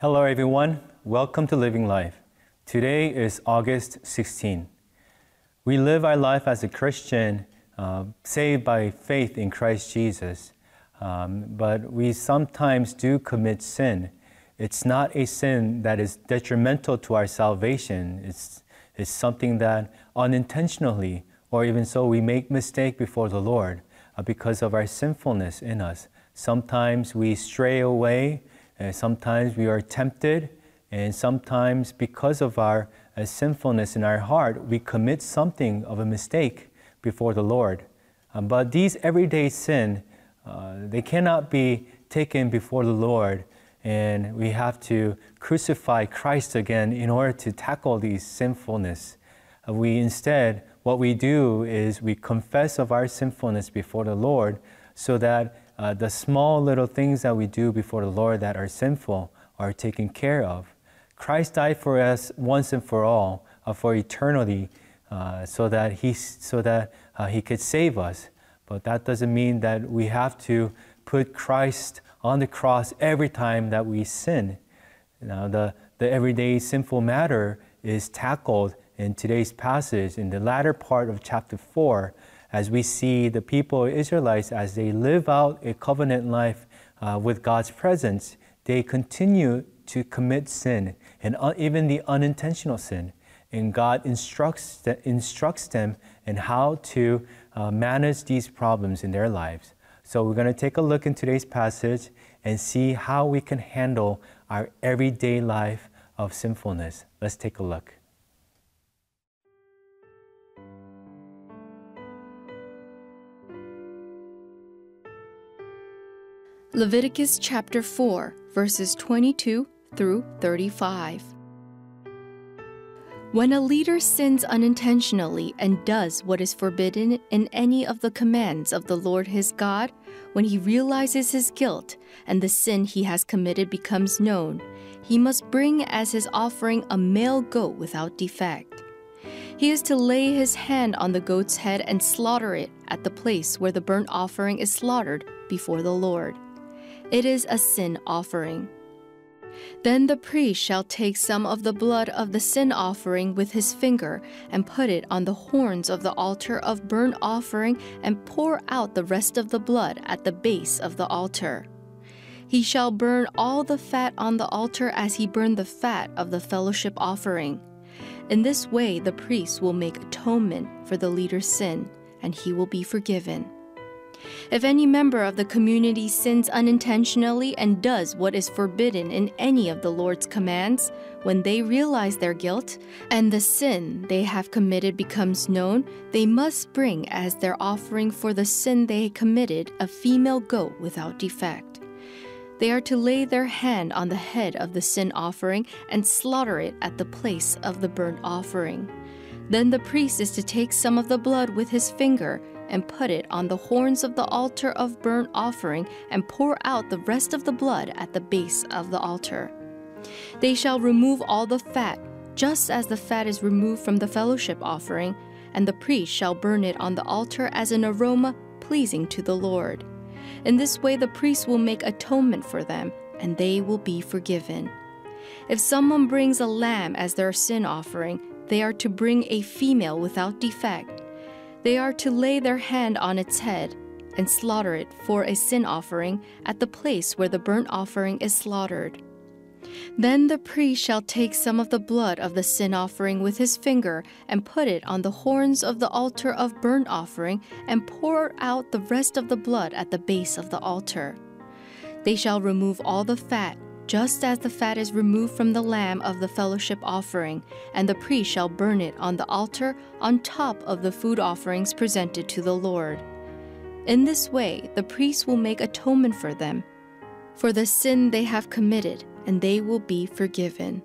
Hello, everyone. Welcome to Living Life. Today is August 16. We live our life as a Christian, uh, saved by faith in Christ Jesus. Um, but we sometimes do commit sin. It's not a sin that is detrimental to our salvation. It's, it's something that unintentionally, or even so, we make mistake before the Lord uh, because of our sinfulness in us. Sometimes we stray away uh, sometimes we are tempted, and sometimes because of our uh, sinfulness in our heart, we commit something of a mistake before the Lord. Um, but these everyday sin, uh, they cannot be taken before the Lord, and we have to crucify Christ again in order to tackle these sinfulness. Uh, we instead, what we do is we confess of our sinfulness before the Lord, so that uh, the small little things that we do before the Lord that are sinful are taken care of. Christ died for us once and for all, uh, for eternity, uh, so that he so that uh, he could save us. But that doesn't mean that we have to put Christ on the cross every time that we sin. Now, the, the everyday sinful matter is tackled in today's passage in the latter part of chapter 4 as we see the people Israelites as they live out a covenant life uh, with God's presence, they continue to commit sin and uh, even the unintentional sin. And God instructs, instructs them in how to uh, manage these problems in their lives. So we're going to take a look in today's passage and see how we can handle our everyday life of sinfulness. Let's take a look. Leviticus chapter 4, verses 22 through 35. When a leader sins unintentionally and does what is forbidden in any of the commands of the Lord his God, when he realizes his guilt and the sin he has committed becomes known, he must bring as his offering a male goat without defect. He is to lay his hand on the goat's head and slaughter it at the place where the burnt offering is slaughtered before the Lord. It is a sin offering. Then the priest shall take some of the blood of the sin offering with his finger and put it on the horns of the altar of burnt offering and pour out the rest of the blood at the base of the altar. He shall burn all the fat on the altar as he burned the fat of the fellowship offering. In this way, the priest will make atonement for the leader's sin, and he will be forgiven. If any member of the community sins unintentionally and does what is forbidden in any of the Lord's commands, when they realize their guilt and the sin they have committed becomes known, they must bring as their offering for the sin they committed a female goat without defect. They are to lay their hand on the head of the sin offering and slaughter it at the place of the burnt offering. Then the priest is to take some of the blood with his finger and put it on the horns of the altar of burnt offering, and pour out the rest of the blood at the base of the altar. They shall remove all the fat, just as the fat is removed from the fellowship offering, and the priest shall burn it on the altar as an aroma pleasing to the Lord. In this way, the priest will make atonement for them, and they will be forgiven. If someone brings a lamb as their sin offering, they are to bring a female without defect they are to lay their hand on its head and slaughter it for a sin offering at the place where the burnt offering is slaughtered. Then the priest shall take some of the blood of the sin offering with his finger and put it on the horns of the altar of burnt offering and pour out the rest of the blood at the base of the altar. They shall remove all the fat just as the fat is removed from the lamb of the fellowship offering, and the priest shall burn it on the altar on top of the food offerings presented to the Lord. In this way, the priest will make atonement for them, for the sin they have committed, and they will be forgiven.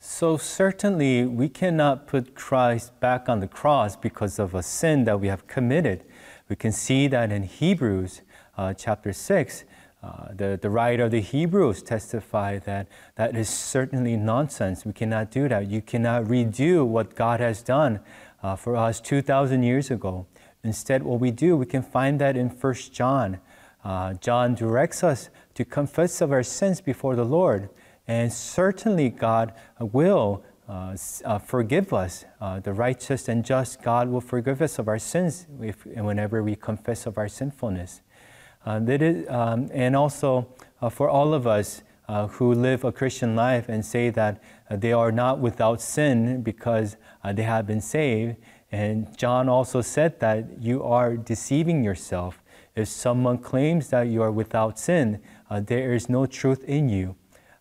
So, certainly, we cannot put Christ back on the cross because of a sin that we have committed. We can see that in Hebrews uh, chapter 6. Uh, the, the writer of the Hebrews testified that that is certainly nonsense. We cannot do that. You cannot redo what God has done uh, for us 2,000 years ago. Instead, what we do, we can find that in 1 John. Uh, John directs us to confess of our sins before the Lord. And certainly, God will uh, uh, forgive us. Uh, the righteous and just God will forgive us of our sins if, whenever we confess of our sinfulness. Uh, that is, um, and also uh, for all of us uh, who live a Christian life and say that they are not without sin because they have been saved. And John also said that you are deceiving yourself. If someone claims that you are without sin, there is no truth in you.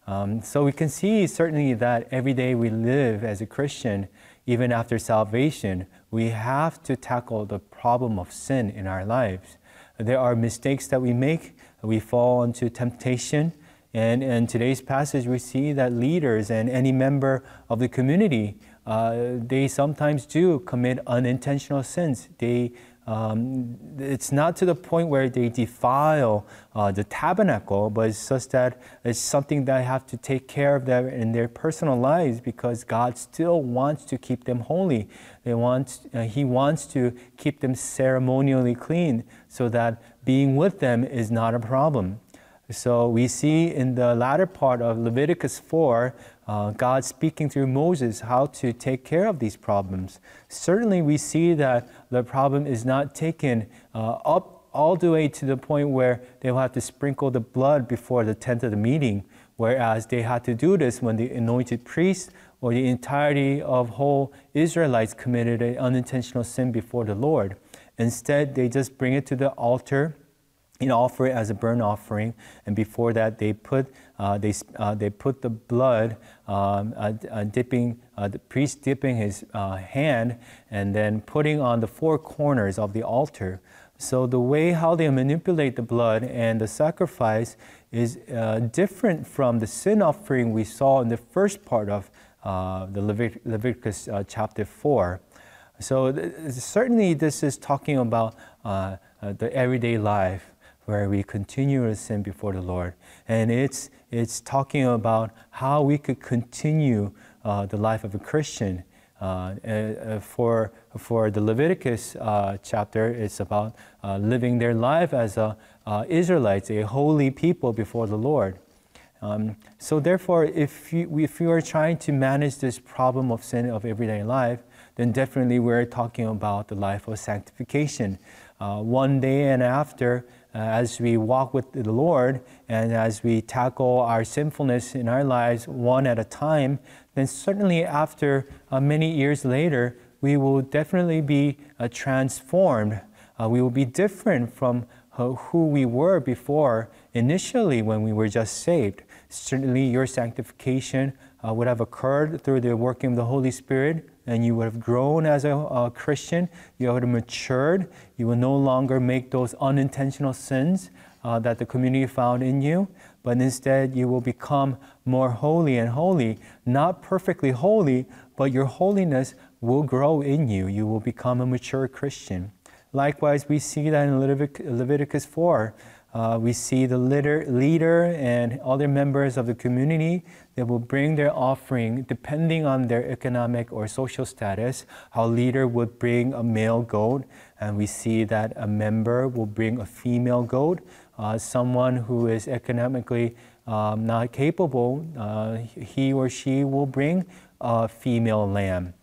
Um, so we can see certainly that every day we live as a Christian, even after salvation, we have to tackle the problem of sin in our lives. There are mistakes that we make, we fall into temptation. And in today's passage, we see that leaders and any member of the community, uh, they sometimes do commit unintentional sins. They um, it's not to the point where they defile uh, the tabernacle, but it's just that it's something that have to take care of them in their personal lives because God still wants to keep them holy. They want, uh, he wants to keep them ceremonially clean so that being with them is not a problem. So we see in the latter part of Leviticus 4 uh, God speaking through Moses how to take care of these problems. Certainly, we see that the problem is not taken uh, up all the way to the point where they will have to sprinkle the blood before the tent of the meeting, whereas they had to do this when the anointed priest or the entirety of whole Israelites committed an unintentional sin before the Lord. Instead, they just bring it to the altar and offer it as a burnt offering. And before that, they put uh, they uh, they put the blood, um, uh, uh dipping uh, the priest dipping his uh, hand, and then putting on the four corners of the altar. So the way how they manipulate the blood and the sacrifice is different from the sin offering we saw in the first part of the Levit- Leviticus chapter four. So th- certainly, this is talking about the everyday life where we continue to sin before the Lord. And it's, it's talking about how we could continue uh, the life of a Christian. Uh, uh, for, for the Leviticus uh, chapter, it's about uh, living their life as a, uh, Israelites, a holy people before the Lord. Um, so, therefore, if you, if you are trying to manage this problem of sin of everyday life, then definitely we're talking about the life of sanctification. one day and after, uh, as we walk with the Lord and as we tackle our sinfulness in our lives one at a time, then certainly after uh, many years later, we will definitely be uh, transformed. Uh, we will be different from uh, who we were before initially when we were just saved. Certainly, your sanctification uh, would have occurred through the working of the Holy Spirit and you would have grown as a, a, Christian. You would have matured. You will no longer make those unintentional sins uh, that the community found in you, but instead you will become more holy and holy. Not perfectly holy, but your holiness will grow in you. You will become a mature Christian. Likewise, we see that in Leviticus 4. Uh, we see the leader, leader and other members of the community that will bring their offering depending on their economic or social status. Our leader would bring a male goat, and we see that a member will bring a female goat. Uh, someone who is economically um, not capable, uh, he or she will bring a female lamb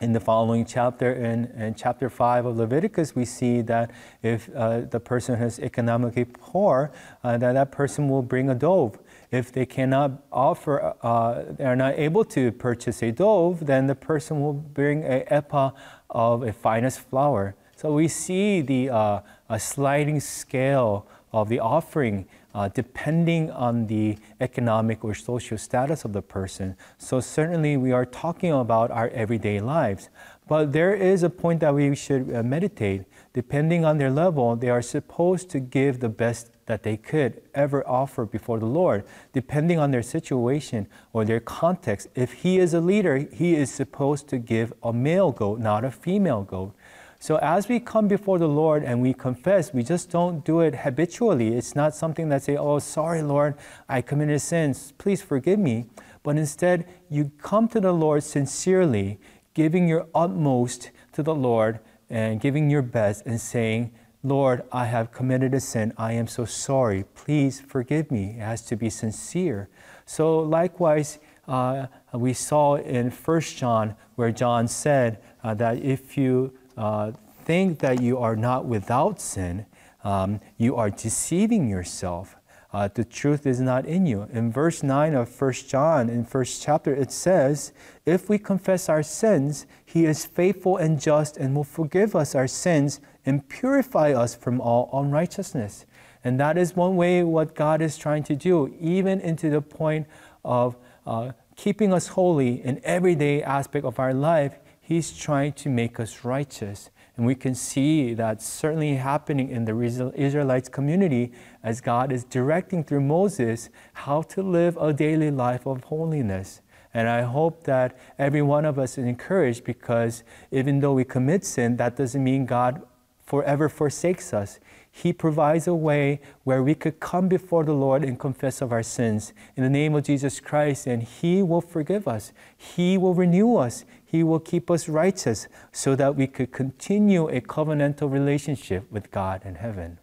in the following chapter, in, in, chapter 5 of Leviticus, we see that if uh, the person is economically poor, uh, that that person will bring a dove. If they cannot offer, uh, they are not able to purchase a dove, then the person will bring a ephah of a finest flour. So we see the uh, a sliding scale of the offering uh, depending on the economic or social status of the person. So, certainly, we are talking about our everyday lives. But there is a point that we should uh, meditate. Depending on their level, they are supposed to give the best that they could ever offer before the Lord, depending on their situation or their context. If he is a leader, he is supposed to give a male goat, not a female goat. So as we come before the Lord and we confess, we just don't do it habitually. It's not something that say, "Oh, sorry, Lord, I committed sins. Please forgive me." But instead, you come to the Lord sincerely, giving your utmost to the Lord and giving your best and saying, Lord, I have committed a sin. I am so sorry. Please forgive me. It has to be sincere. So, likewise, uh, we saw in 1 John where John said uh, that if you uh, think that you are not without sin, um, you are deceiving yourself. Uh, the truth is not in you. In verse 9 of 1 John, in first chapter, it says, If we confess our sins, he is faithful and just and will forgive us our sins and purify us from all unrighteousness. And that is one way what God is trying to do, even into the point of uh, keeping us holy in everyday aspect of our life. He's trying to make us righteous. And we can see that certainly happening in the Israelites community as God is directing through Moses how to live a daily life of holiness. And I hope that every one of us is encouraged because even though we commit sin, that doesn't mean God forever forsakes us. He provides a way where we could come before the Lord and confess of our sins in the name of Jesus Christ, and He will forgive us. He will renew us. He will keep us righteous so that we could continue a covenantal relationship with God in heaven.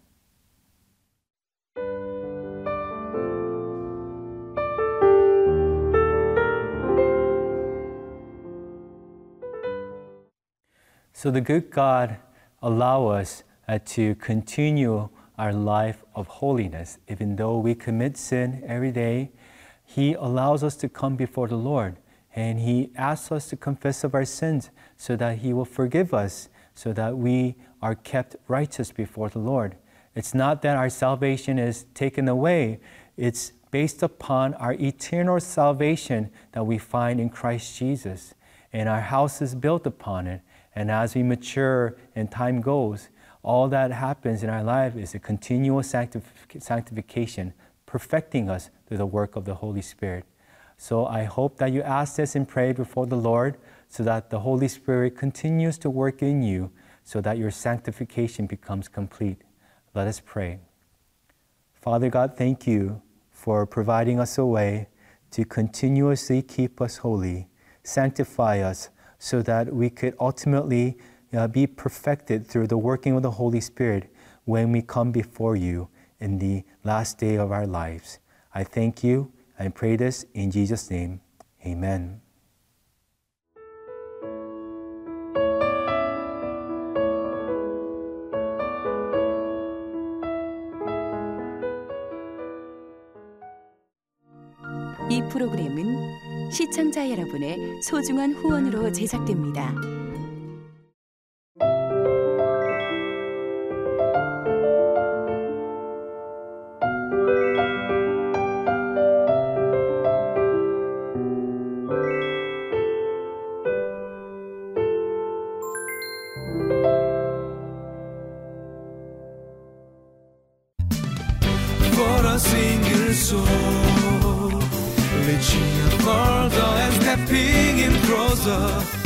So the good God allow us uh, to continue our life of holiness. Even though we commit sin every day, He allows us to come before the Lord and He asks us to confess of our sins so that He will forgive us, so that we are kept righteous before the Lord. It's not that our salvation is taken away, it's based upon our eternal salvation that we find in Christ Jesus. And our house is built upon it. And as we mature and time goes, all that happens in our life is a continual sanctif- sanctification, perfecting us through the work of the Holy Spirit. So I hope that you ask this and pray before the Lord so that the Holy Spirit continues to work in you so that your sanctification becomes complete. Let us pray. Father God, thank you for providing us a way to continuously keep us holy, sanctify us so that we could ultimately uh, be perfected through the working of the Holy Spirit when we come before you in the last day of our lives. I thank you. I pray this in Jesus' name. Amen. 이 프로그램은 시청자 여러분의 소중한 후원으로 제작됩니다. Soul. Reaching further and stepping in closer.